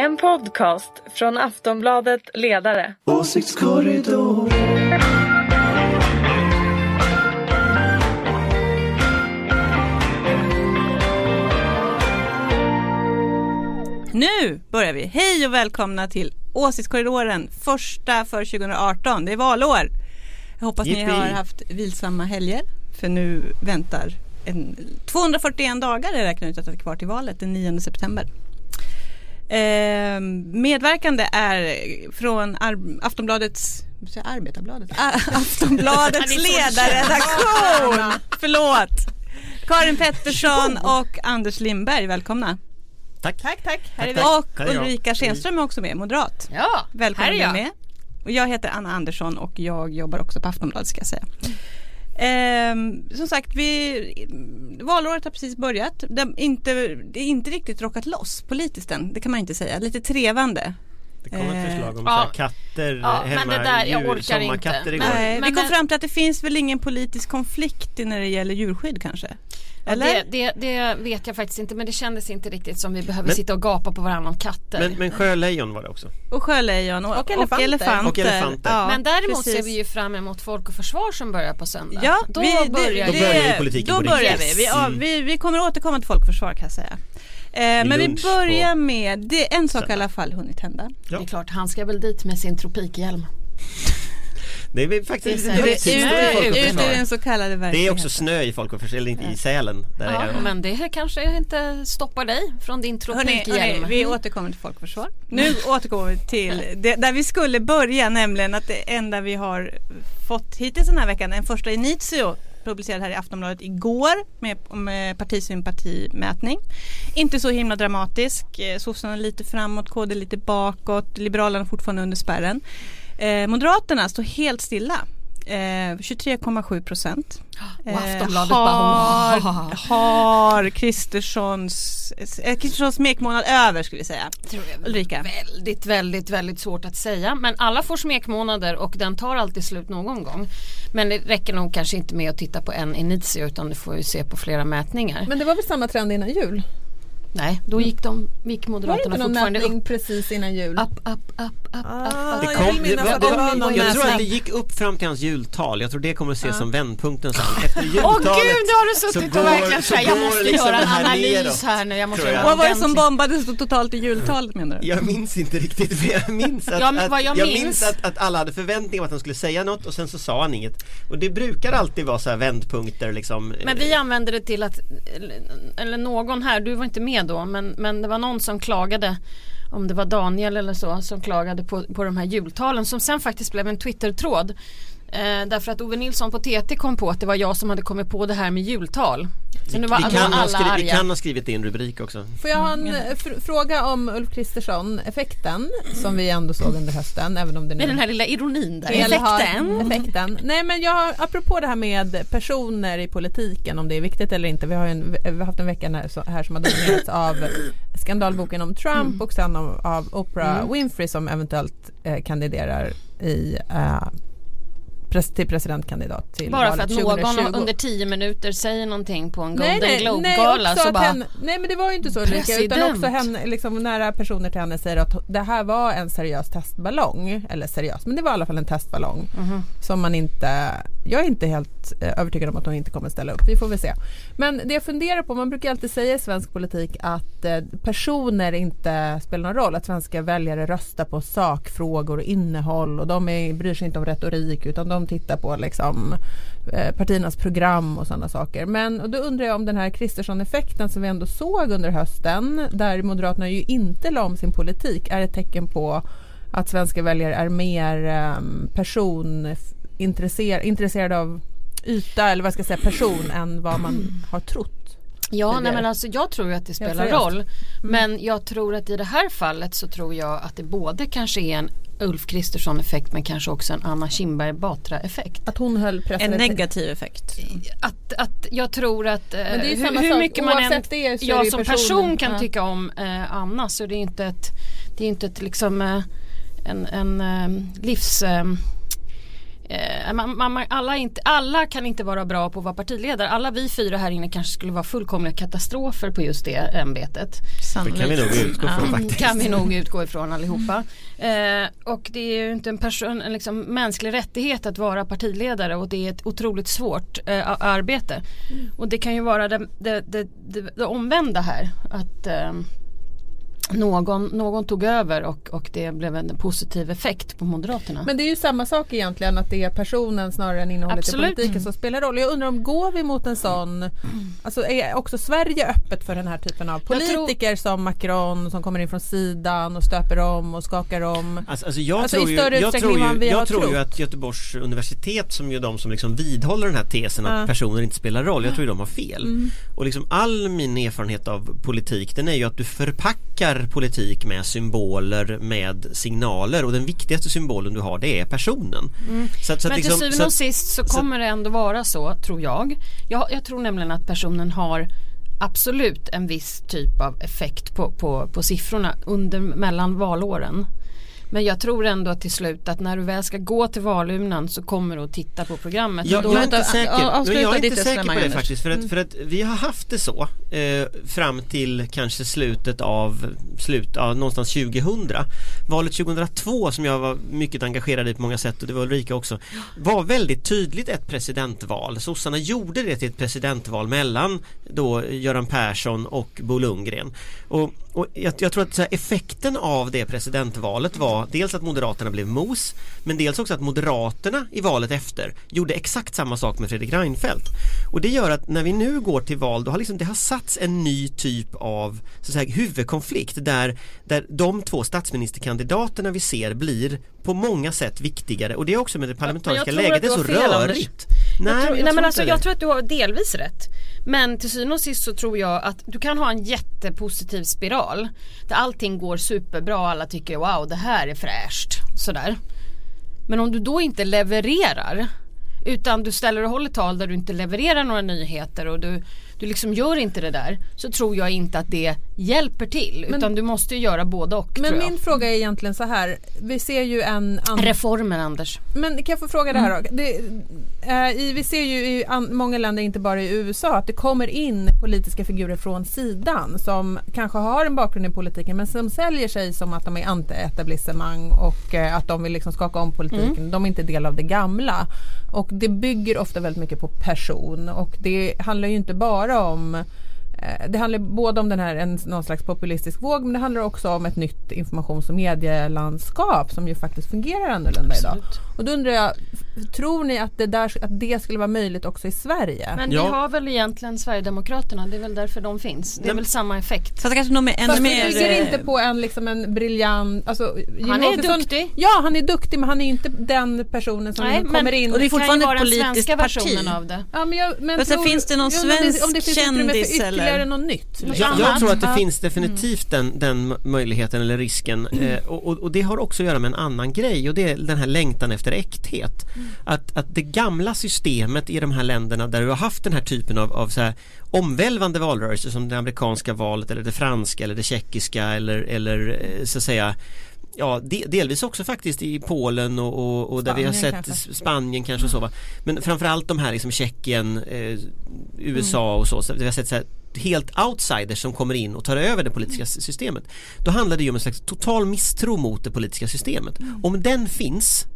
En podcast från Aftonbladet Ledare. Åsiktskorridor. Nu börjar vi. Hej och välkomna till Åsiktskorridoren, första för 2018. Det är valår. Jag hoppas ni Jippi. har haft vilsamma helger. För nu väntar en, 241 dagar är räknat ut att det är kvar till valet den 9 september. Eh, medverkande är från Ar- Aftonbladets Arbetarbladet? Ah, Aftonbladets ledarredaktion. Förlåt. Karin Pettersson och Anders Lindberg, välkomna. Tack. Tack, tack. Här är vi. Och är. Ulrika Schenström är också med, moderat. Ja, Välkommen här är jag. med. Och jag heter Anna Andersson och jag jobbar också på Aftonbladet ska jag säga. Ehm, som sagt, vi, valåret har precis börjat. Det, inte, det är inte riktigt rockat loss politiskt än, det kan man inte säga. Lite trevande. Det kom ett förslag om Ja. katter Ja, hemma, men det där, jag djur, orkar inte. sommarkatter igår. Men- Nej, men vi kom fram till att det finns väl ingen politisk konflikt när det gäller djurskydd kanske? Ja, Eller? det, det, det vet jag faktiskt inte men det kändes inte riktigt som vi behöver Men- sitta och gapa på varandra om katter. Men, men sjölejon var det också. Och sjölejon och, Och elefanter. elefanter. Och elefanter. Ja, Men däremot precis. ser vi ju fram emot Folk och Försvar som börjar på söndag. Ja, då vi, börjar Då det. börjar ju politiken Då på börjar vi. Vi, ja, vi. Vi kommer återkomma till Folk och Försvar kan jag säga. Eh, men vi börjar med, det, en sak i alla fall hunnit hända. Det är klart, han ska väl dit med sin tropikhjälm. Det är faktiskt Det är lite ute- Ut i Försvar. den så kallade Det är också snö i Folk och Försvar, eller inte i Sälen. Där Ja, jag. men det här kanske inte stoppar dig från din tropikhjälm. vi återkommer till Folk och Försvar. Nu återkommer vi till det, där vi skulle börja, nämligen att det enda vi har fått hittills den här veckan, en första initio publicerad här i Aftonbladet igår med, med partisympatimätning. Inte så himla dramatisk, Eh, sossarna lite framåt, KD lite bakåt, Liberalerna fortfarande under spärren. Eh, Moderaterna står helt stilla. Eh, 23,7 procent. Och Aftonbladet Eh, har, bara, har Kristerssons eh, Kristerssons smekmånad över skulle vi säga. tror jag är Ulrika. Väldigt, väldigt, väldigt svårt att säga. Men alla får smekmånader och den tar alltid slut någon gång. Men det räcker nog kanske inte med att titta på en initio utan du får ju se på flera mätningar. Men det var väl samma trend innan jul? Nej, då gick, de, gick Var det Moderaterna inte någon fortfarande mätning upp. precis innan jul? Upp, upp, upp, upp, upp, Ah, upp. Det jag kom, det, var- det var det, någon tror att det gick upp fram till hans jultal. Jag tror det kommer att ses som vändpunkten sen. Efter Åh jultalet gud, nu har du suttit så och går- verkligen så här, jag går måste liksom göra det en här analys neråt, här nu. Jag måste jag. Vad var det som bombades så totalt i jultalet menar du? Jag minns inte riktigt men jag minns att, Ja, men vad att, jag jag minns- minns att, att alla hade förväntningar om att han skulle säga något och sen så sa han inget. Och det brukar alltid vara så här vändpunkter liksom. Men vi använde det till att, eller någon här, du var inte med då, men, men det var någon som klagade om det var Daniel eller så som klagade på, på de här jultalen som sen faktiskt blev en Twitter-tråd. Eh, därför att Ove Nilsson på TT kom på att det var jag som hade kommit på det här med jultal. Så nu var, vi, kan alla skri- vi arga. kan ha skrivit en rubrik också. Får jag ha en eh, fr- fråga om Ulf Kristersson effekten som vi ändå såg under hösten även om det nu Med den här lilla ironin där. Effekten. effekten. Nej men jag, apropå det här med personer i politiken om det är viktigt eller inte. Vi har, ju en, vi har haft en vecka här, så- här som har dominerats av skandalboken om Trump Mm. och sen av, av Oprah Winfrey som eventuellt eh, kandiderar i eh, pres, till presidentkandidat till Bara för att någon 2020. under tio minuter säger någonting på en Golden nej, nej, Globe-gala så bara henne, nej men det var ju inte så Ulrika utan också henne, liksom, nära personer till henne säger att det här var en seriös testballong. Eller seriös, men det var i alla fall en testballong. Mhm. Som man inte, jag är inte helt eh, övertygad om att hon inte kommer ställa upp. Vi får väl se. Men det jag funderar på, man brukar alltid säga i svensk politik att eh, personer inte spelar någon roll. Att svenska väljare röstar på sakfrågor och innehåll och de är, bryr sig inte om retorik utan de tittar på liksom eh, partiernas program och sådana saker. Men och då undrar jag om den här Kristersson-effekten som vi ändå såg under hösten där Moderaterna ju inte la om sin politik är ett tecken på att svenska väljare är mer um, personintresserade intresserade av yta eller vad ska jag säga person än vad man har trott. Ja, nej men alltså jag tror ju att det spelar seriöst. Mm. roll. Men jag tror att i det här fallet så tror jag att det både kanske är en Ulf Kristersson effekt men kanske också en Anna Kinberg Batra effekt. Att hon höll pressen En negativ effekt. Att, att jag tror att eh, Men det är ju hur, samma hur sak. mycket man än, Oavsett det jag som personen. person kan Ja. tycka om eh, Anna så det är inte ett, det är inte ett liksom eh, en, en eh, livs eh, man, man, man, alla, inte, alla kan inte vara bra på att vara partiledare. Alla vi fyra här inne kanske skulle vara fullkomliga katastrofer på just det ämbetet. Det kan vi nog utgå från faktiskt. kan vi nog utgå ifrån allihopa. Eh, och det är ju inte en, person, en liksom mänsklig rättighet att vara partiledare och det är ett otroligt svårt eh, arbete. Och det kan ju vara det, det, det, det omvända här. Att eh, någon, någon tog över och, och det blev en positiv effekt på Moderaterna. Men det är ju samma sak egentligen att det är personen snarare än innehållet Absolut. i politiken som spelar roll. Jag undrar om går vi mot en sån, alltså är också Sverige öppet för den här typen av Jag tror- politiker som Macron som kommer in från sidan och stöper om och skakar om? Alltså, alltså jag Alltså, i tror, ju, jag tror, ju, jag tror ju att Göteborgs universitet som ju är de som liksom vidhåller den här tesen att Ja. personer inte spelar roll, jag tror ju de har fel. Mm. Och liksom all min erfarenhet av politik den är ju att du förpackar politik med symboler, med signaler och den viktigaste symbolen du har det är personen. Så att, så att Men liksom- till syvende och sist så så- kommer det ändå vara så, tror jag. jag. Jag tror nämligen att personen har absolut en viss typ av effekt på, på, på siffrorna under mellan valåren. Men jag tror ändå att till slut att när du väl ska gå till valurnan så kommer du att titta på programmet. Jag, jag är inte säker, avsluta jag är inte säker på det faktiskt för att, för att vi har haft det så eh, fram till kanske slutet av slut, ja, någonstans 2000 Valet 2002 som jag var mycket engagerad i på många sätt och det var Ulrika också var väldigt tydligt ett presidentval. Sossarna gjorde det till ett presidentval mellan då Göran Persson och Bo Lundgren. Och, och jag, jag tror att här, effekten av det presidentvalet var dels att Moderaterna blev mos men dels också att Moderaterna i valet efter gjorde exakt samma sak med Fredrik Reinfeldt. Och det gör att när vi nu går till val då har liksom, det har satts en ny typ av så säga, huvudkonflikt där, där de två statsministerkandidaterna vi ser blir på många sätt viktigare och det är också med det parlamentariska läget, det är så rörigt. jag, tror, nej, men alltså, jag tror att du har delvis rätt. Men till syvende och sist så tror jag att du kan ha en jättepositiv spiral. Där allting går superbra och alla tycker wow det här är fräscht. Sådär. Men om du då inte levererar utan du ställer och håller tal där du inte levererar några nyheter och du, du liksom gör inte det där så tror jag inte att det hjälper till Men- utan du måste ju göra både och Men min fråga är egentligen så här, vi ser ju en annan Reformer Anders. Men kan jag få fråga det här då? Det, eh, i, vi ser ju i an, många länder, inte bara i USA, att det kommer in politiska figurer från sidan som kanske har en bakgrund i politiken men som säljer sig som att de är anti-etablissemang och eh, att de vill liksom skaka om politiken. De är inte del av det gamla. Och det bygger ofta väldigt mycket på person och det handlar ju inte bara om eh, det handlar både om den här, en, någon slags populistisk våg men det handlar också om ett nytt informations och medielandskap som ju faktiskt fungerar annorlunda idag. Och då undrar jag, tror ni att det, där, att det skulle vara möjligt också i Sverige? Men Ja. vi har väl egentligen Sverigedemokraterna, det är väl därför de finns. Det är Nej, väl samma effekt. Fast kanske nog med ännu Fast mer... bygger eh, inte på en, liksom en briljant... Alltså, Han är Åkesson- duktig. Ja, han är duktig men han är inte den personen som Nej, kommer men- in. och det är fortfarande vara ett den politiskt svenska parti. av det. Ja, men jag, men tror- finns det någon svensk Om det finns utrymme för kändis ytterligare eller- något nytt. Liksom. Jag, jag tror att det finns definitivt den, den möjligheten eller risken eh, och, och, och det har också att göra med en annan grej och det är den här längtan efter äkthet. Att, att det gamla systemet i de här länderna där du har haft den här typen av, av så här omvälvande valrörelser som det amerikanska valet eller det franska eller det tjeckiska eller, eller eh, så att säga Ja, de, delvis också faktiskt i Polen och, och, och där vi har Spanien sett kanske. Spanien kanske och så va. Men framförallt de här liksom Tjeckien, eh, USA och så, så vi har sett så här helt outsiders som kommer in och tar över det politiska s- systemet. Då handlar det ju om en slags total misstro mot det politiska systemet. Om den finns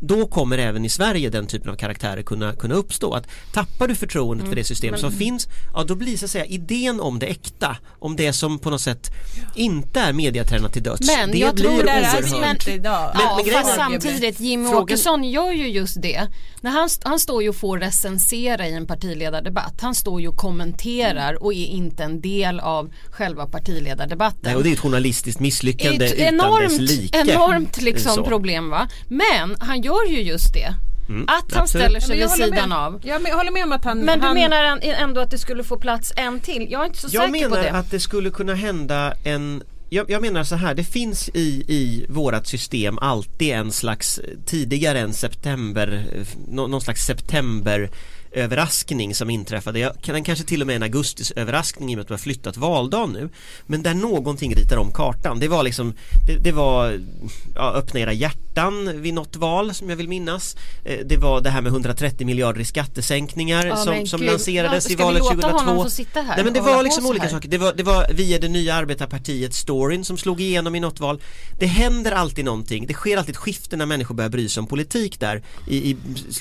då kommer även i Sverige den typen av karaktärer kunna, kunna uppstå. Att tappar du förtroendet för det system som finns, ja då blir så att säga idén om det äkta, om det som på något sätt inte är mediatränat till döds. Men det jag blir tror Det är oerhört. idag. Men- ja, men fast samtidigt Jimmy Frågan- Åkesson gör ju just det. När han, han står ju och får recensera i en partiledardebatt. Han står ju och kommenterar och är inte en del av själva partiledardebatten. Nej, och det är ett journalistiskt misslyckande ett utan dess enormt, like. enormt liksom Så. problem va. Men han gör ju just det. Mm, att han absolut. ställer sig jag vid sidan med. av. Ja, men jag håller med om att han... Men du han, menar en- ändå att det skulle få plats en till? Jag är inte så Jag säker på menar det. att det skulle kunna hända en jag, jag menar så här, det finns i, i vårat system alltid en slags eh, tidigare än september, eh, någon slags september överraskning som inträffade. Jag, den kanske till och med en augustis överraskning i och med att du har flyttat valdagen nu. Men där någonting ritar om kartan. Det var liksom Det, det var ja, öppna era hjärtan vid något val som jag vill minnas. Eh, det var det här med 130 miljarder i skattesänkningar Ja, som, som lanserades Ja, i ska valet vi låta 2002. honom få sitta här Nej men det var liksom olika saker. Det var, det var via det nya arbetarpartiet storyn som slog igenom i något val. Det händer alltid någonting. Det sker alltid ett skifte när människor börjar bry sig om politik där i, i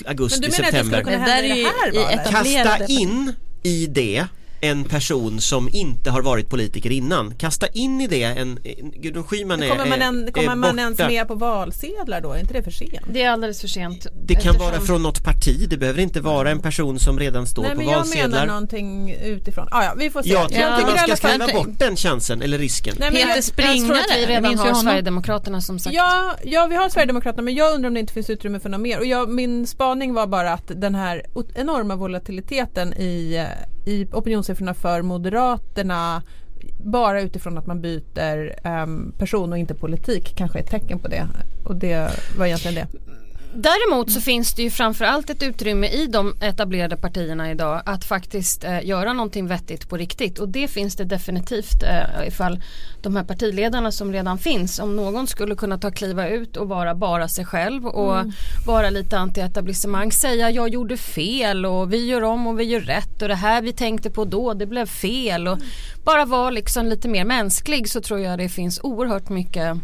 augusti, Men du menar att det september. skulle kunna hända i det är här i ett- Kasta etablerade- in i det en person som inte har varit politiker innan. Kasta in i det en, Gudrun Schyman är, Kommer man, en, är, kommer är man ens med på valsedlar då? Är inte det för sent? Det är alldeles för sent. Det kan Eftersom- vara från något parti, det behöver inte vara en person som redan står Nej på men jag menar valsedlar. någonting utifrån. Ah, ja, vi får se. Jag tycker tycker man i alla ska fall- skriva bort den chansen eller risken. Nej, men Peter jag- Jag tror att vi Springare, redan har honom? Sverigedemokraterna som sagt. Ja, ja, vi har Sverigedemokraterna men jag undrar om det inte finns utrymme för något mer. Och jag, min spaning var bara att den här enorma volatiliteten i, eh, i opinionssiffrorna för Moderaterna bara utifrån att man byter um, person och inte politik kanske är ett tecken på det. Och det var egentligen det. Däremot så finns det ju framförallt ett utrymme i de etablerade partierna idag att faktiskt eh, göra någonting vettigt på riktigt. Och det finns det definitivt eh, ifall de här partiledarna som redan finns. Om någon skulle kunna ta kliva ut och vara bara sig själv och vara lite anti-etablissemang. Säga jag gjorde fel och vi gör om och vi gör rätt och det här vi tänkte på då det blev fel. Och bara vara liksom lite mer mänsklig så tror jag det finns oerhört mycket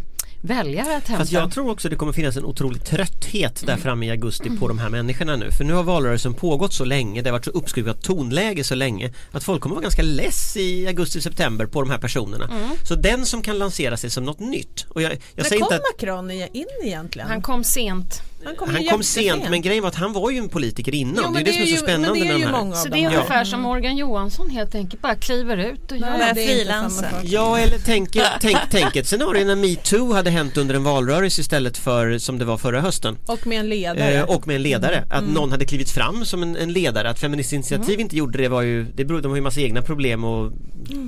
väljare att hämta. Fast jag tror också det kommer finnas en otrolig trötthet där framme i augusti på de här människorna nu. För nu har valrörelsen pågått så länge, det har varit så uppskruvat tonläge så länge att folk kommer vara ganska less i augusti-september på de här personerna. Så den som kan lansera sig som något nytt. Och jag, jag När säger kom inte att Macron i- in egentligen? Han kom sent. Han kom, han kom sent men grejen var att han var ju en politiker innan. Jo, det är ju det som är så ju- spännande det med de här. Så det är Ja. ungefär som Morgan Johansson helt enkelt bara kliver ut och gör det sak. Ja eller tänk, tänk, tänk ett scenario när metoo hade hänt under en valrörelse istället för som det var förra hösten. Och med en ledare. Eh, och med en ledare, att Mm. någon hade klivit fram som en, en ledare Att Feministiskt initiativ inte gjorde det var ju Det beror, de har ju massa egna problem och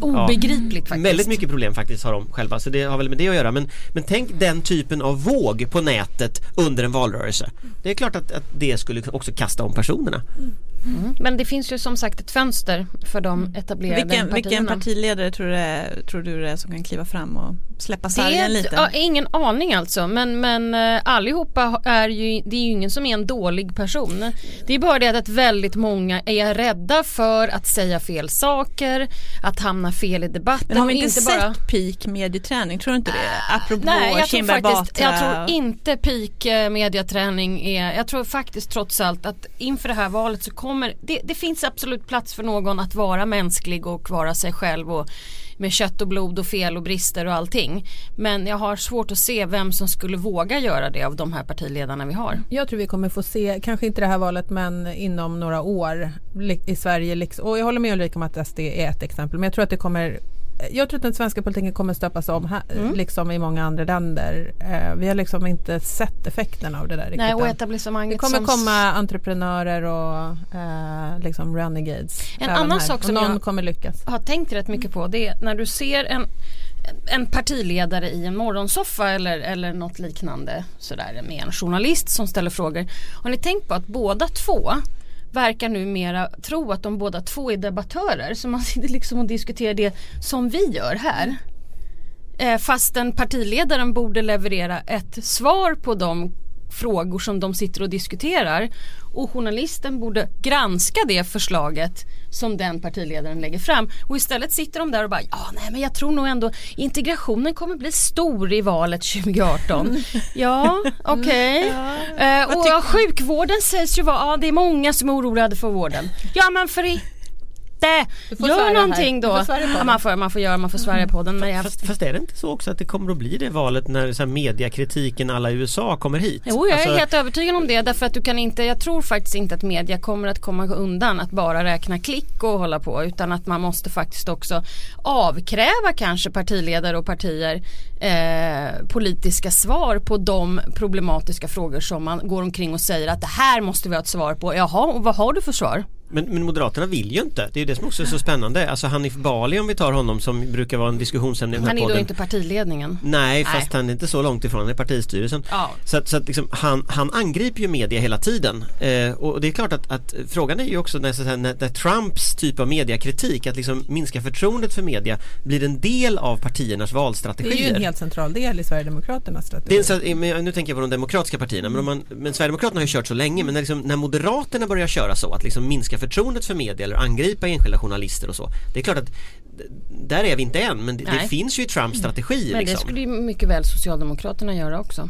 Obegripligt faktiskt. Väldigt mycket problem faktiskt har de själva så det har väl med det att göra men, men tänk den typen av våg på nätet under en valrörelse det är klart att, att det skulle också kasta om personerna. Mm. Men det finns ju som sagt ett fönster för de etablerade Vilken, partierna. vilken partiledare tror du, är, tror du det är som kan kliva fram och släppa sargen lite? ja, ingen aning alltså men, men eh, allihopa är ju, det är ju ingen som är en dålig person. Det är bara det att väldigt många är rädda för att säga fel saker, att hamna fel i debatten. Men har vi och inte, sett bara... peak medieträning? Tror du inte det? Apropå Nej, jag tror, Kinberg faktiskt, jag Batra. tror inte peak eh, mediaträning är, jag tror faktiskt trots allt att inför det här valet så kommer, det, det finns absolut plats för någon att vara mänsklig och vara sig själv och med kött och blod och fel och brister och allting. Men jag har svårt att se vem som skulle våga göra det av de här partiledarna vi har. Jag tror vi kommer få se, kanske inte det här valet men inom några år i Sverige. Liksom- och jag håller med Ulrika om att SD är ett exempel. Men jag tror att det kommer jag tror att den svenska politiken kommer stöpas om här, Mm. liksom i många andra länder. Eh, vi har liksom inte sett effekten av det där riktigt Nej, och etablissemanget Det kommer komma entreprenörer och eh, liksom renegades. En annan sak som någon jag- kommer lyckas. har tänkt rätt mycket på det är när du ser en, en partiledare i en morgonsoffa eller, eller något liknande sådär med en journalist som ställer frågor. Har ni tänkt på att båda två verkar numera tro att de båda två är debattörer så man sitter liksom och diskuterar det som vi gör här. Eh, fastän partiledaren borde leverera ett svar på de frågor som de sitter och diskuterar och journalisten borde granska det förslaget som den partiledaren lägger fram. Och istället sitter de där och bara ja nej men jag tror nog ändå integrationen kommer bli stor i valet 2018 ja okej. Eh, och ja, sjukvården sägs ju vara ja det är många som är oroade för vården. Ja men för i får Gör någonting här. då. Får ja, den. man, får, man får göra, man får svära på den. Men fast, fast är det inte så också att det kommer att bli det valet när så här mediakritiken alla i USA kommer hit? Jo, jag är Alltså, helt övertygad om det därför att du kan inte, jag tror faktiskt inte att media kommer att komma undan att bara räkna klick och hålla på utan att man måste faktiskt också avkräva kanske partiledare och partier eh, politiska svar på de problematiska frågor som man går omkring och säger att det här måste vi ha ett svar på. Jaha, och vad har du för svar? Men, men Moderaterna vill ju inte, det är ju det som också är så spännande. Alltså Hanif Bali om vi tar honom som brukar vara en diskussionsämne i den här Han är då inte partiledningen. Nej, fast han är inte så långt ifrån, han är partistyrelsen. Ja. Så att, så att liksom, han, han angriper ju media hela tiden. Eh, och det är klart att, att frågan är ju också när, så att säga, när, när Trumps typ av mediakritik, att liksom minska förtroendet för media, blir en del av partiernas Det helt central del i Sverigedemokraternas strategi. Det är en, nu tänker jag på de demokratiska partierna men, om man, men Sverigedemokraterna har ju kört så länge men när, liksom, när Moderaterna börjar köra så att liksom minska förtroendet för media eller angripa enskilda journalister och så Det är klart att där är vi inte än men det, det finns ju i Trumps strategi Men det liksom. skulle ju mycket väl Socialdemokraterna göra också.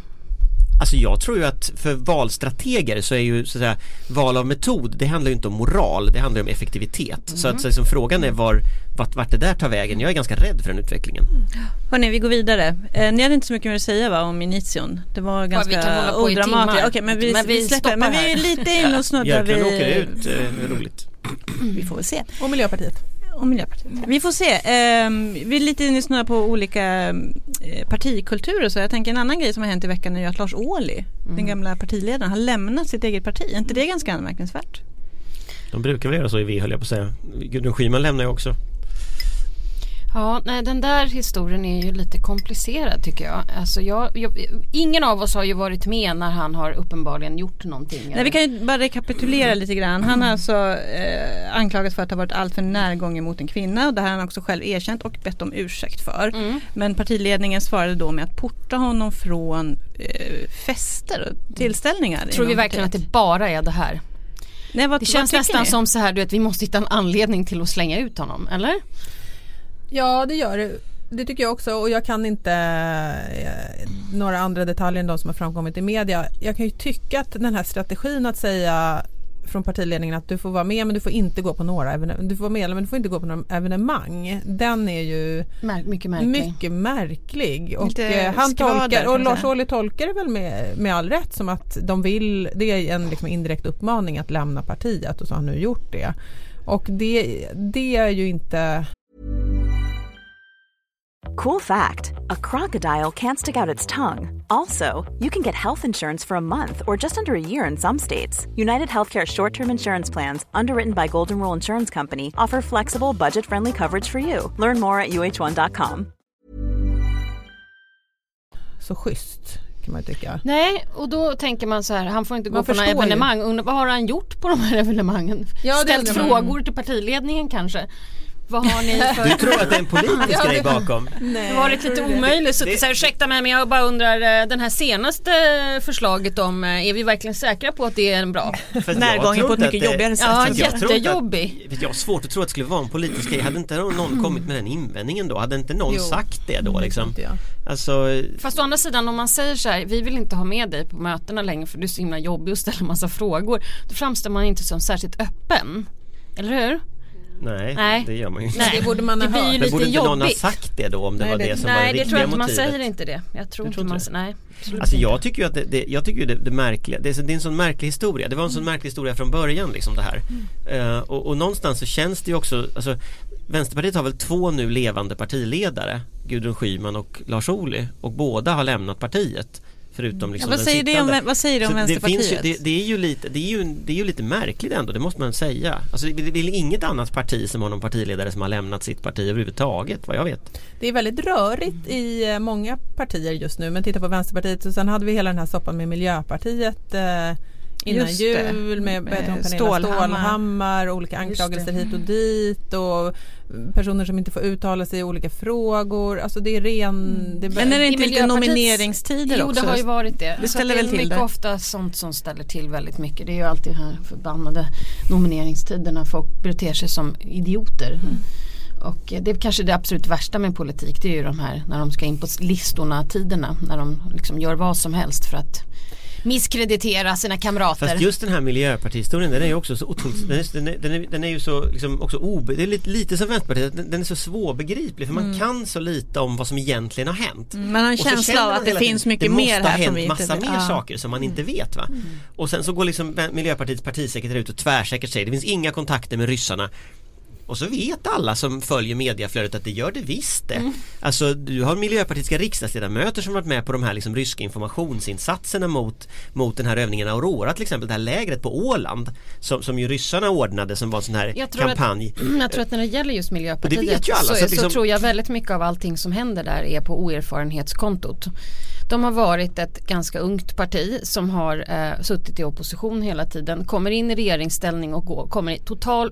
Alltså jag tror ju att för valstrateger så är ju så att säga, val av metod det handlar ju inte om moral det handlar ju om effektivitet Så att så liksom, frågan är var, vart, vart det där tar vägen Jag är ganska rädd för den utvecklingen Hörni, vi går vidare. Eh, ni hade inte så mycket mer att säga va, om Inition? Det var ganska i odramatiskt. Okej, men vi, Men vi vi släpper. Men vi är lite inne och snuddar Björklund vid... åker ut, eh, roligt Vi får väl se. Och Miljöpartiet. Och Miljöpartiet. Vi får se. Ehm, vi är lite inne snurrar på olika eh, partikulturer så jag tänker en annan grej som har hänt i veckan är ju att Lars Ohly, den gamla partiledaren, har lämnat sitt eget parti. Är inte det ganska anmärkningsvärt? De brukar väl göra så i V höll jag på att säga Gudrun Schyman lämnar ju också Ja, nej den där historien är ju lite komplicerad tycker jag. Alltså jag, jag. Ingen av oss har ju varit med när han har uppenbarligen gjort någonting. Nej, vi kan ju bara rekapitulera lite grann. Han har alltså eh, anklagats för att ha varit alltför närgången mot en kvinna och det här har han också själv erkänt och bett om ursäkt för. Mm. Men partiledningen svarade då med att porta honom från eh, fester och tillställningar. Tror vi verkligen att partiet. det bara är det här? Nej, vad, Det känns nästan ni? som så här du vet vi måste hitta en anledning till att slänga ut honom, eller? Ja det gör det. Det tycker jag också och jag kan inte eh, några andra detaljer än de som har framkommit i media. Jag kan ju tycka att den här strategin att säga från partiledningen att du får vara med men du får inte gå på några evenemang. Du får vara medlem men du får inte gå på några evenemang. Den är ju Mär, mycket märklig. mycket märklig. Och eh, han skvader, tolkar, och Lars. Ohly tolkar det väl med, med all rätt som att de vill, det är en liksom indirekt uppmaning att lämna partiet och så har han nu gjort det. Och det, det är ju inte Cool fact a crocodile can't stick out its tongue. Also, you can get health insurance for a month or just under a year in some states. United Healthcare short term insurance plans, underwritten by Golden Rule Insurance Company, offer flexible, budget friendly coverage for you. Learn more at uh1.com. så schysst kan man tycka. Nej, och då tänker man så här, han får inte gå Man på några evenemang. Undrar, vad har han gjort på de här evenemangen? Ja, Ställt frågor till partiledningen kanske? Vad har ni för... Du tror att det är en politisk grej bakom? Det har varit lite omöjligt. Så Det- så här, ursäkta mig men jag bara undrar eh, den här senaste förslaget om eh, är vi verkligen säkra på att det är en bra? Närgången på ett mycket det- jobbigare sätt. Ja, jättejobbig. att- Jag har svårt att tro att det skulle vara en politisk grej. Hade inte någon kommit med den invändningen då? Hade inte någon Jo. sagt det då liksom? Inte jag. Alltså, Fast å andra sidan om man säger så här, vi vill inte ha med dig på mötena längre för du är så himla jobbig och ställer massa frågor. Då framstår man inte som särskilt öppen. Eller hur? Nej, Nej. det gör man ju inte. Nej, Det borde man ha det blir ju hört. Men lite borde inte någon ha sagt det då om det Nej, var det- det, som var Nej det det tror riktiga jag inte, man motivet? säger inte det. Jag tror Du inte tror man säger, nej. absolut Alltså inte. jag tycker ju att det, det, jag tycker ju det, det märkliga, det är, så- det är en sån märklig historia. Det var en sån märklig historia från början liksom det här. Eh, och, och någonstans så känns det ju också, alltså Vänsterpartiet har väl två nu levande partiledare Gudrun Schyman och Lars Ohly och båda har lämnat partiet Förutom liksom vad, den säger det om, vad säger det om Så Vänsterpartiet? ju, det, det, är ju lite, det, är ju, det är ju lite märkligt ändå, det måste man säga. Alltså det, är inget annat parti som har någon partiledare som har lämnat sitt parti överhuvudtaget vad jag vet. Det är väldigt rörigt i eh, många partier just nu men titta på Vänsterpartiet och sen hade vi hela den här soppan med Miljöpartiet eh, innan Just det. jul med, med Pernilla Stålhammar. Stålhammar, olika anklagelser hit och dit och personer som inte får uttala sig i olika frågor. Alltså det är ren... Det är Men är det inte lite Miljöpartiets- nomineringsstider jo, också? det har ju varit det. Det ställer att väl till mycket det. ofta sånt som ställer till väldigt mycket. Det är ju alltid de här förbannade nomineringstiderna. Folk beter sig som idioter. Mm. Och eh, det är kanske det absolut värsta med politik. Det är ju de här när de ska in på listorna tiderna. När de liksom gör vad som helst för att misskreditera sina kamrater. Fast just den här miljöpartihistorien den är ju också så otroligt, den är, den är, den är, den är ju så liksom också obe, det är lite, lite som Vänsterpartiet, den, den är så svårbegriplig för man kan så lite om vad som egentligen har hänt. Mm, Man har en känsla av att det finns tiden, mycket det mer måste här ha som vi hänt massa vet. mer Ja. saker som man inte vet va. Och sen så går liksom Miljöpartiets partisekreterare ut och tvärsäkert säger det finns inga kontakter med ryssarna. Och så vet alla som följer mediaflödet att det gör det visst det. Mm. Alltså du har miljöpartistiska riksdagsledamöter som varit med på de här liksom ryska informationsinsatserna mot, mot den här övningen Aurora till exempel, det här lägret på Åland som, som ju ryssarna ordnade som var en sån här Jag kampanj. att, jag tror att när det gäller just Miljöpartiet vet ju alla, så, så liksom- så tror jag väldigt mycket av allting som händer där är på oerfarenhetskontot. De har varit ett ganska ungt parti som har eh, suttit i opposition hela tiden, kommer in i regeringsställning och går, kommer i total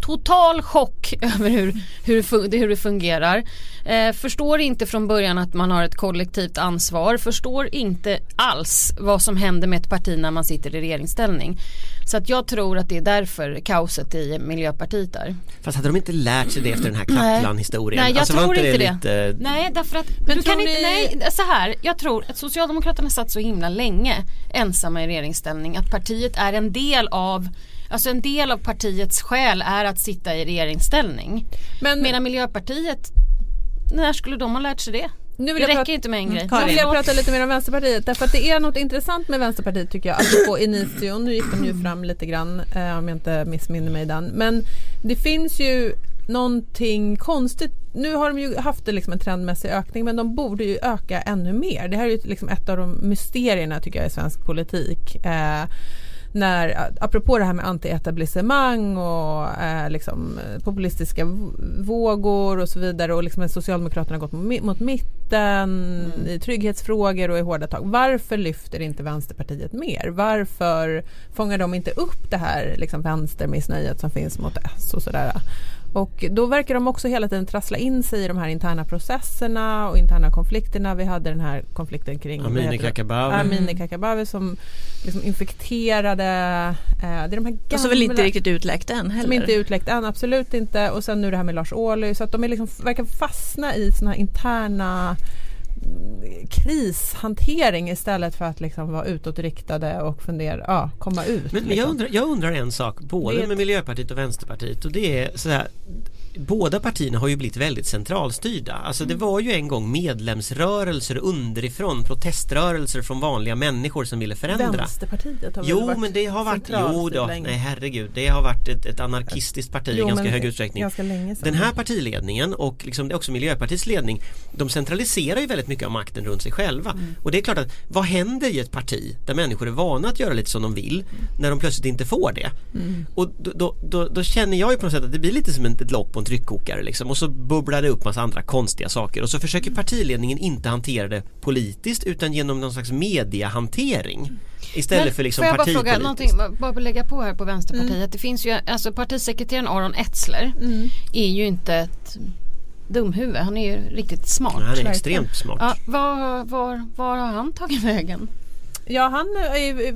total chock över hur, hur, hur det fungerar. Eh, förstår inte från början att man har ett kollektivt ansvar. Förstår inte alls vad som händer med ett parti när man sitter i regeringsställning. Så att jag tror att det är därför kaoset i Miljöpartiet är. Fast hade de inte lärt sig det efter den här. Kaplan-historien? Nej jag Alltså, tror inte det. lite- Nej därför att Men du kan inte, ni- nej så här, jag tror att Socialdemokraterna satt så himla länge ensamma i regeringsställning att partiet är en del av Alltså en del av partiets själ är att sitta i regeringsställning. Men Medan Miljöpartiet, när skulle de ha lärt sig det? nu vill Det jag räcker prata, inte med en grej. nu vill jag prata lite mer om Vänsterpartiet därför att det är något intressant med Vänsterpartiet tycker jag. Apropå Initio, nu gick de ju fram lite grann eh, om jag inte missminner mig den. Men det finns ju någonting konstigt. Nu har de ju haft liksom en trendmässig ökning men de borde ju öka ännu mer. Det här är ju liksom ett av de mysterierna tycker jag i svensk politik. Eh, när, apropå det här med anti-etablissemang och eh, liksom, eh, populistiska vågor och så vidare och liksom Socialdemokraterna gått mot, mi- mot mitten i trygghetsfrågor och i hårda tag. Varför lyfter inte Vänsterpartiet mer? Varför fångar de inte upp det här liksom, vänstermissnöjet som finns mot S och sådär? Och då verkar de också hela tiden trassla in sig i de här interna processerna och interna konflikterna. Vi hade den här konflikten kring det? Kakabaveh. Som liksom infekterade, eh, det är de här gamla Och så väl inte riktigt utläckt än heller. som inte är utläckt än, absolut inte. Och sen nu det här med Lars Ohly. Så att de är liksom, verkar fastna i såna här interna krishantering istället för att liksom vara utåtriktade och fundera, ja, komma ut. Men, men jag, liksom. undrar, jag undrar en sak, både ett- med Miljöpartiet och Vänsterpartiet och det är sådär Båda partierna har ju blivit väldigt centralstyrda. Alltså Mm. det var ju en gång medlemsrörelser underifrån, proteströrelser från vanliga människor som ville förändra. Vänsterpartiet har väl Jo varit men det har varit, jo då, länge. nej herregud, det har varit ett, ett anarkistiskt parti Jo, i ganska hög utsträckning. Ganska länge sedan. Den här partiledningen och liksom också Miljöpartiets ledning De centraliserar ju väldigt mycket av makten runt sig själva Mm. Och det är klart att vad händer i ett parti där människor är vana att göra lite som de vill När de plötsligt inte får det Mm. Och då, då, då, då känner jag ju på något sätt att det blir lite som ett, lock på en tryckkokare liksom. Och så bubblar det upp massa andra konstiga saker. Och så försöker partiledningen inte hantera det politiskt utan genom någon slags mediahantering. Istället Men för liksom får jag bara fråga någonting, bara lägga på här på Vänsterpartiet. Det finns ju, alltså partisekreteraren Aron Etzler är ju inte ett dumhuvud. Han är ju riktigt smart. Han är extremt smart. Ja, var, var, var har han tagit vägen? Ja, han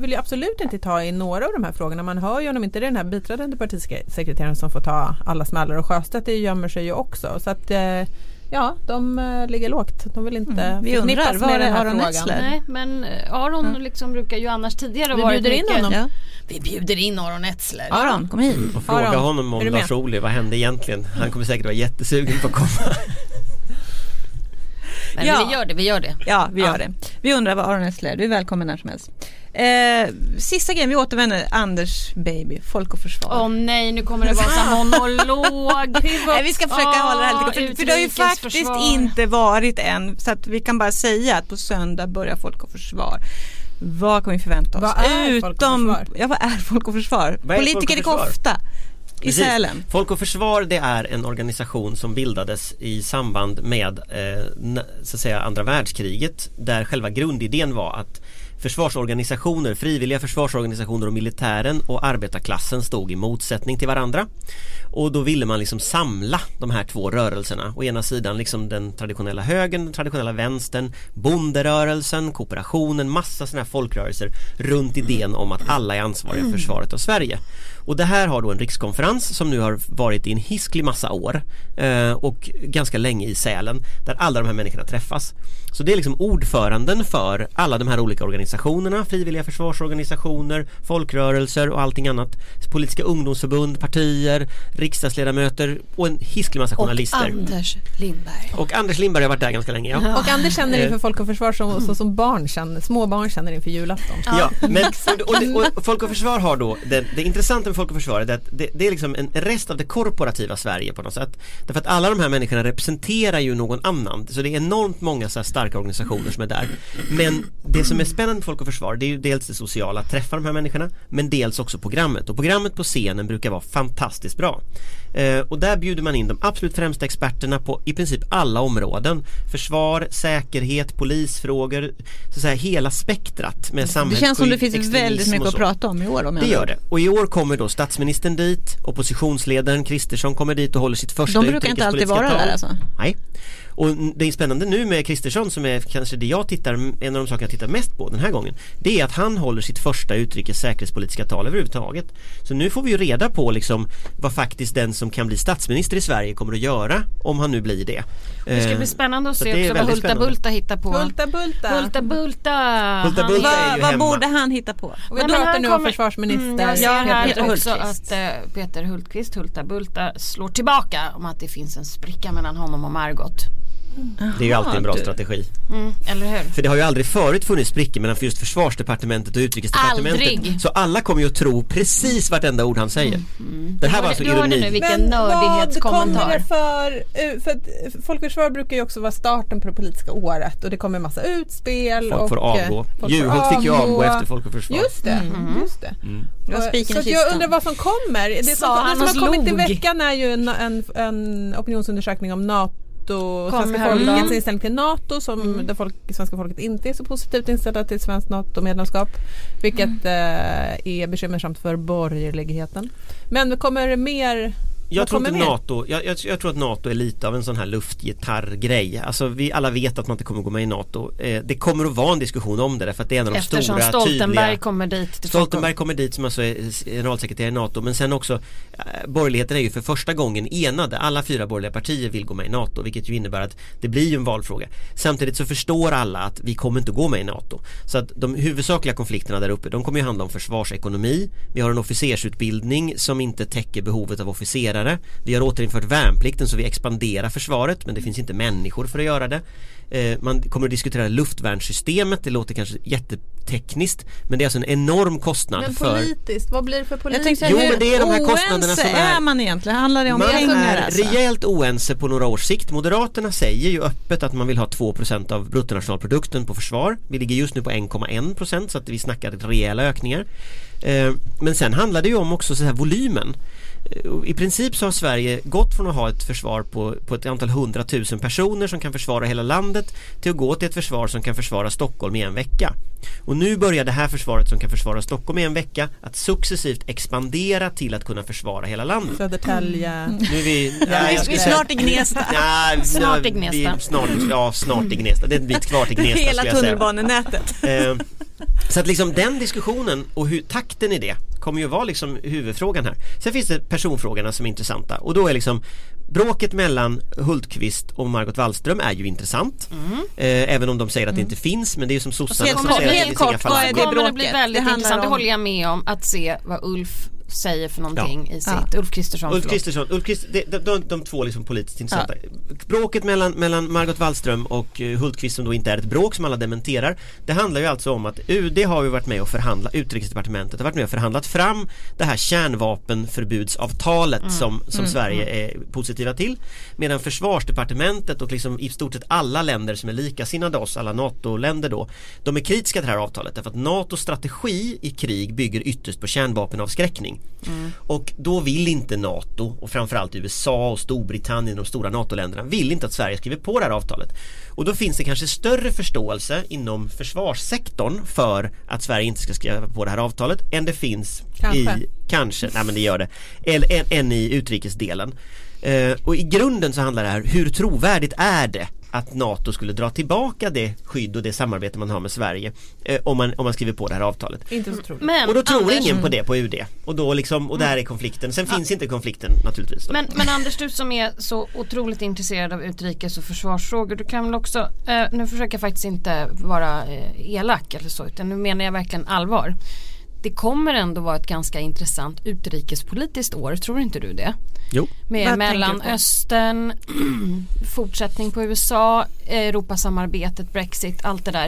vill ju absolut inte ta i några av de här frågorna. Man hör ju honom inte. Det är den här biträdande partisekreteraren som får ta alla smällar och Sjöstedt det gömmer sig ju också. Så att eh, ja, de eh, ligger lågt. De vill inte Mm. Vi undrar, var är Aron? Nej, men eh, Aron liksom brukar ju annars tidigare Vi varit bjuder in honom. Ja. Vi bjuder in Aron Etzler. Aron, kom hit. Och fråga Aron, honom om? Lars Ohly, vad hände egentligen? Han kommer säkert vara jättesugen på att komma Men Ja. vi gör det, vi gör det. Ja, vi Ja. gör det. Vi undrar vad Aron Essler, du är välkommen när som helst. Eh, sista grejen, vi återvänder. Anders baby, Folk och Försvar. Åh nej, nu kommer det vara en monolog. Nej, vi ska försöka Ah, hålla det här lite kort, för, för det har ju faktiskt utrikesförsvar. inte varit än så att vi kan bara säga att på söndag börjar Folk och Försvar. Vad kan vi förvänta oss? Vad är Folk och Utom, Försvar? Ja, vad är Folk och Försvar? Vad Politiker i Folk och Försvar? kofta i. Sälen. Folk och Försvar det är en organisation som bildades i samband med eh, så att säga andra världskriget där själva grundidén var att försvarsorganisationer, frivilliga försvarsorganisationer och militären och arbetarklassen stod i motsättning till varandra. Och då ville man liksom samla de här två rörelserna. Å ena sidan liksom den traditionella högern, den traditionella vänstern, bonderörelsen, kooperationen, massa sådana här folkrörelser runt idén om att alla är ansvariga för försvaret av Sverige. Och det här har då en rikskonferens som nu har varit i en hisklig massa år eh, och ganska länge i Sälen där alla de här människorna träffas. Så det är liksom ordföranden för alla de här olika organisationerna, frivilliga försvarsorganisationer, folkrörelser och allting annat. Politiska ungdomsförbund, partier, riksdagsledamöter och en hisklig massa Och journalister. Anders Lindberg. Och Anders Lindberg har varit där ganska länge. Ja. Och Anders känner Eh. inför Folk och Försvar som, så som barn känner, små barn känner inför julafton. Ja, men och, och, och Folk och Försvar har då, det, det intressanta med Folk och Försvar är att det, det är liksom en rest av det korporativa Sverige på något sätt. Därför att alla de här människorna representerar ju någon annan. Så det är enormt många så här starka organisationer som är där. Men det som är spännande med Folk och Försvar det är ju dels det sociala, att träffa de här människorna. Men dels också programmet. Och programmet på scenen brukar vara fantastiskt bra. Eh, och där bjuder man in de absolut främsta experterna på i princip alla områden. Försvar, säkerhet, polisfrågor, så att säga hela spektrat med Det samhällsskydd, känns som det finns väldigt mycket att prata om i år. Om Det gör det. Och i år kommer då statsministern dit, oppositionsledaren Kristersson kommer dit och håller sitt första De brukar inte alltid utrikespolitiska vara tal. där alltså. Nej. Och det är spännande nu med Kristersson som är kanske det jag tittar, en av de saker jag tittar mest på den här gången. Det är att han håller sitt första utrikes säkerhetspolitiska tal överhuvudtaget. Så nu får vi ju reda på liksom vad faktiskt den som kan bli statsminister i Sverige kommer att göra om han nu blir det. Det ska Eh, bli spännande att så se också vad Hulta spännande. Bulta hittar på. Hulta Bulta. Hulta Bulta. Hulta Han- Bulta är Vad, vad borde han hitta på? Och vi pratar han nu om försvarsminister Mm, jag ser Ja, här Peter också Hultqvist. att eh, Peter Hultqvist, Hulta Bulta, slår tillbaka om att det finns en spricka mellan honom och Margot. Det är ju alltid en bra du. strategi. Mm, eller hur? För det har ju aldrig förut funnits sprickor mellan just försvarsdepartementet och utrikesdepartementet. Aldrig. Så alla kommer ju att tro precis vartenda ord han säger. Det här var alltså du hörde nu ironi. vilken Men vad kommer nördighetskommentar. det för, eh, för att Folk och Försvar brukar ju också vara starten på det politiska året och det kommer en massa utspel Folk och får eh, avgå. Juholt fick ju avgå efter Folk och Försvar. Just det, just det. Det var Och- spiken så jag undrar vad som kommer. Det Sa som, det som och har kommit i veckan är ju en, en, en opinionsundersökning om NATO svenska häromdagen. folkets inställning till NATO som där folk, svenska folket inte är så positivt inställda till svenskt NATO-medlemskap. Vilket eh, är bekymmersamt för borgerligheten. Men kommer det mer? Jag tror inte? NATO, jag, jag, jag tror att NATO är lite av en sån här luftgitarrgrej. Alltså vi alla vet att man inte kommer gå med i NATO. Eh, det kommer att vara en diskussion om det därför att det är en av de Eftersom stora Stoltenberg tydliga kommer dit. Stoltenberg kommer dit som alltså är generalsekreterare i NATO men sen också eh, borgerligheten är ju för första gången enade. Alla fyra borgerliga partier vill gå med i NATO vilket ju innebär att det blir ju en valfråga. Samtidigt så förstår alla att vi kommer inte gå med i NATO. Så att de huvudsakliga konflikterna där uppe de kommer ju handla om försvarsekonomi. Vi har en officersutbildning som inte täcker behovet av officerare. Vi har återinfört värnplikten så vi expanderar försvaret men det finns inte människor för att göra det. Eh, Man kommer att diskutera luftvärnssystemet, det låter kanske jättetekniskt men det är alltså en enorm kostnad Men för politiskt, vad blir det för Jag politiskt? tänkte Jo, men det är de här hur kostnaderna oense som är- är man egentligen? Handlar det om Man pengar är alltså? rejält oense på några års sikt. Moderaterna säger ju öppet att man vill ha 2% av bruttonationalprodukten på försvar. Vi ligger just nu på 1,1% så att vi snackar rejäla ökningar. Eh, Men sen handlar det ju om också så här volymen. Eh, I princip så har Sverige gått från att ha ett försvar på, på ett antal hundratusen personer som kan försvara hela landet till att gå till ett försvar som kan försvara Stockholm i en vecka. Och nu börjar det här försvaret som kan försvara Stockholm i en vecka att successivt expandera till att kunna försvara hela landet. Södertälje. Nu är vi, nej, Vi är snart i Gnesta. Nej, Snart i vi- Gnesta. Snart, ja, snart i Gnesta. Det är en bit kvar till Gnesta Hela tunnelbanenätet. Så att liksom den diskussionen och hur, takten i det kommer ju vara liksom huvudfrågan här. Sen finns det personfrågorna som är intressanta och då är liksom Bråket mellan Hultqvist och Margot Wallström är ju intressant eh, Även om de säger att det inte finns men det är ju som sossarna Helt som kort, säger att det helt finns kort, inga vad är falanger. det kommer det bli bråket? väldigt Det intressant. Det håller jag med om. Att se vad Ulf säger för någonting i sitt. Ja. Ulf Kristersson. Ulf. Kristersson, Ulf Christ, de, de, de, de två liksom politiskt intressanta. Bråket mellan, mellan Margot Wallström och eh, Hultqvist som då inte är ett bråk som alla dementerar. Det handlar ju alltså om att UD har ju varit med och förhandlat, Utrikesdepartementet har varit med och förhandlat fram det här kärnvapenförbudsavtalet som, som Sverige är positiva till. Medan försvarsdepartementet och liksom i stort sett alla länder som är likasinnade oss, alla NATO-länder då, de är kritiska till det här avtalet därför att NATOs strategi i krig bygger ytterst på kärnvapenavskräckning. Och då vill inte NATO och framförallt USA och Storbritannien, de stora NATO-länderna, vill inte att Sverige skriver på det här avtalet. Och då finns det kanske större förståelse inom försvarssektorn för att Sverige inte ska skriva på det här avtalet än det finns Kanske. i, kanske, nej men det gör det, eller än, än i utrikesdelen. Eh, och i grunden så handlar det här, hur trovärdigt är det att NATO skulle dra tillbaka det skydd och det samarbete man har med Sverige eh, om, man, om man skriver på det här avtalet. Inte så troligt. Men, Och då tror Anders, ingen på det på UD och då liksom, och där är konflikten. Sen finns inte konflikten naturligtvis. Men, men Anders, du som är så otroligt intresserad av utrikes och försvarsfrågor, du kan väl också, eh, nu försöker jag faktiskt inte vara eh, elak eller så, utan nu menar jag verkligen allvar. Det kommer ändå vara ett ganska intressant utrikespolitiskt år, tror inte du det? Jo. Med Vad? Mellanöstern, fortsättning på USA, Europasamarbetet, Brexit, allt det där.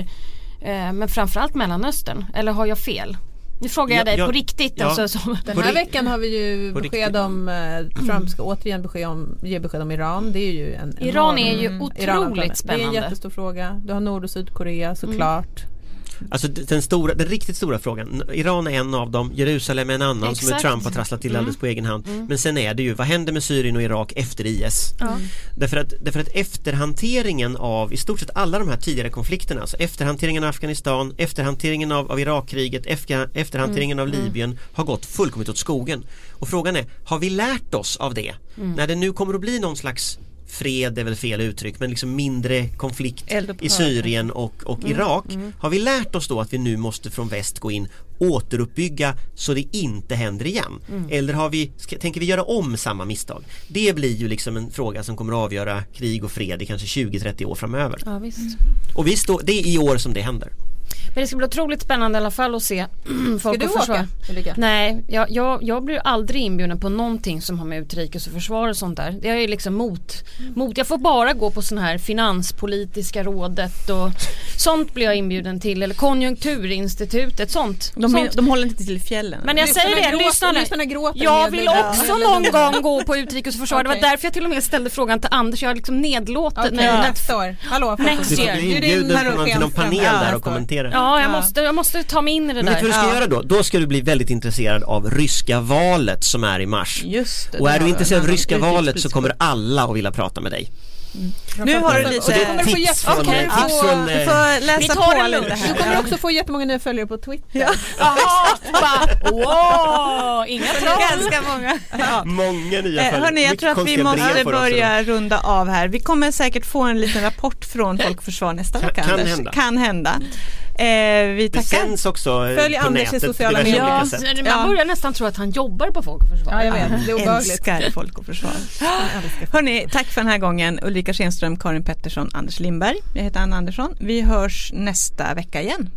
Eh, Men framförallt Mellanöstern, eller har jag fel? Nu frågar jag Ja, dig ja, på riktigt. ja. Alltså, som, Den här veckan har vi ju besked om, eh, Trump ska återigen besked om, ge besked om Iran. Det är ju en Iran enorm- är ju Mm. otroligt Iranavtalet. Det är en spännande. jättestor fråga. Du har Nord och Sydkorea såklart. Alltså den, stora, den riktigt stora frågan, Iran är en av dem, Jerusalem är en annan som Exakt. Trump har trasslat till Mm. alldeles på egen hand. Men sen är det ju, vad händer med Syrien och Irak efter IS? ja. Därför att, därför att efterhanteringen av i stort sett alla de här tidigare konflikterna, alltså efterhanteringen av Afghanistan, efterhanteringen av, av Irakkriget, efter, efterhanteringen av Libyen har gått fullkomligt åt skogen. Och frågan är, har vi lärt oss av det? När det nu kommer att bli någon slags fred är väl fel uttryck men liksom mindre konflikt i Syrien och, och Irak. Har vi lärt oss då att vi nu måste från väst gå in återuppbygga så det inte händer igen? Eller har vi, ska, tänker vi göra om samma misstag? Det blir ju liksom en fråga som kommer att avgöra krig och fred i kanske 20-30 år framöver. ja, visst. Och vi står, det är i år som det händer. Men det ska bli otroligt spännande i alla fall att se Ska folk du och försvar. åka Ulrika? Nej, jag, jag, jag blir aldrig inbjuden på någonting som har med utrikes och försvar och sånt där. Jag är liksom mot, mot. Jag får bara gå på sån här finanspolitiska rådet och sånt blir jag inbjuden till. Eller konjunkturinstitutet, sånt. De, sånt. de håller inte till fjällen. Men jag Lyssnarna säger det, gråter- lyssna nu. lyssnarna gråter Jag vill också Ja. någon gång gå på utrikes och försvar. Det var därför jag till och med ställde frågan till Anders. Jag har liksom nedlåtit Okej, när jag nästa år. Hallå, Next Du year. får Det bli Bjud in inbjuden herr på någon, till någon panel Ja, där och år. Kommentera. Ja, jag Ja. måste, jag måste ta mig in i det Men vet du där. vad du ska Ja. göra då? Då ska du bli väldigt intresserad av ryska valet som är i mars. Just det, Och det är du intresserad av ryska valet så kommer alla att vilja prata med dig. Nu har du Och lite... du kommer få Tips från, Okej, tips ja. från Du eh, får Vi läsa på lite här. Du kommer också få jättemånga nya följare på Twitter. Ja. Bara, wow, inga troll. Ganska många. Ja. många nya Eh, följare. hörni, jag Mycket tror att vi måste börja runda av här. Vi kommer säkert få en liten rapport från Folk och Försvar nästa Kan- vecka. kan Anders. hända. Kan hända. Eh, vi Det tackar. sänds också eh, Följ på Anders i nätet sociala diverse medier. Ja, man börjar nästan tro att han jobbar på Folk och Försvar. Ja, jag vet. Det är obehagligt. Älskar Folk och Försvar. Hörni, tack för den här gången. Ulrika Schenström, Karin Pettersson, Anders Lindberg. Jag heter Anna Andersson. Vi hörs nästa vecka igen.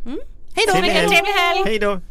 Hej då! Trevlig helg. Hej då!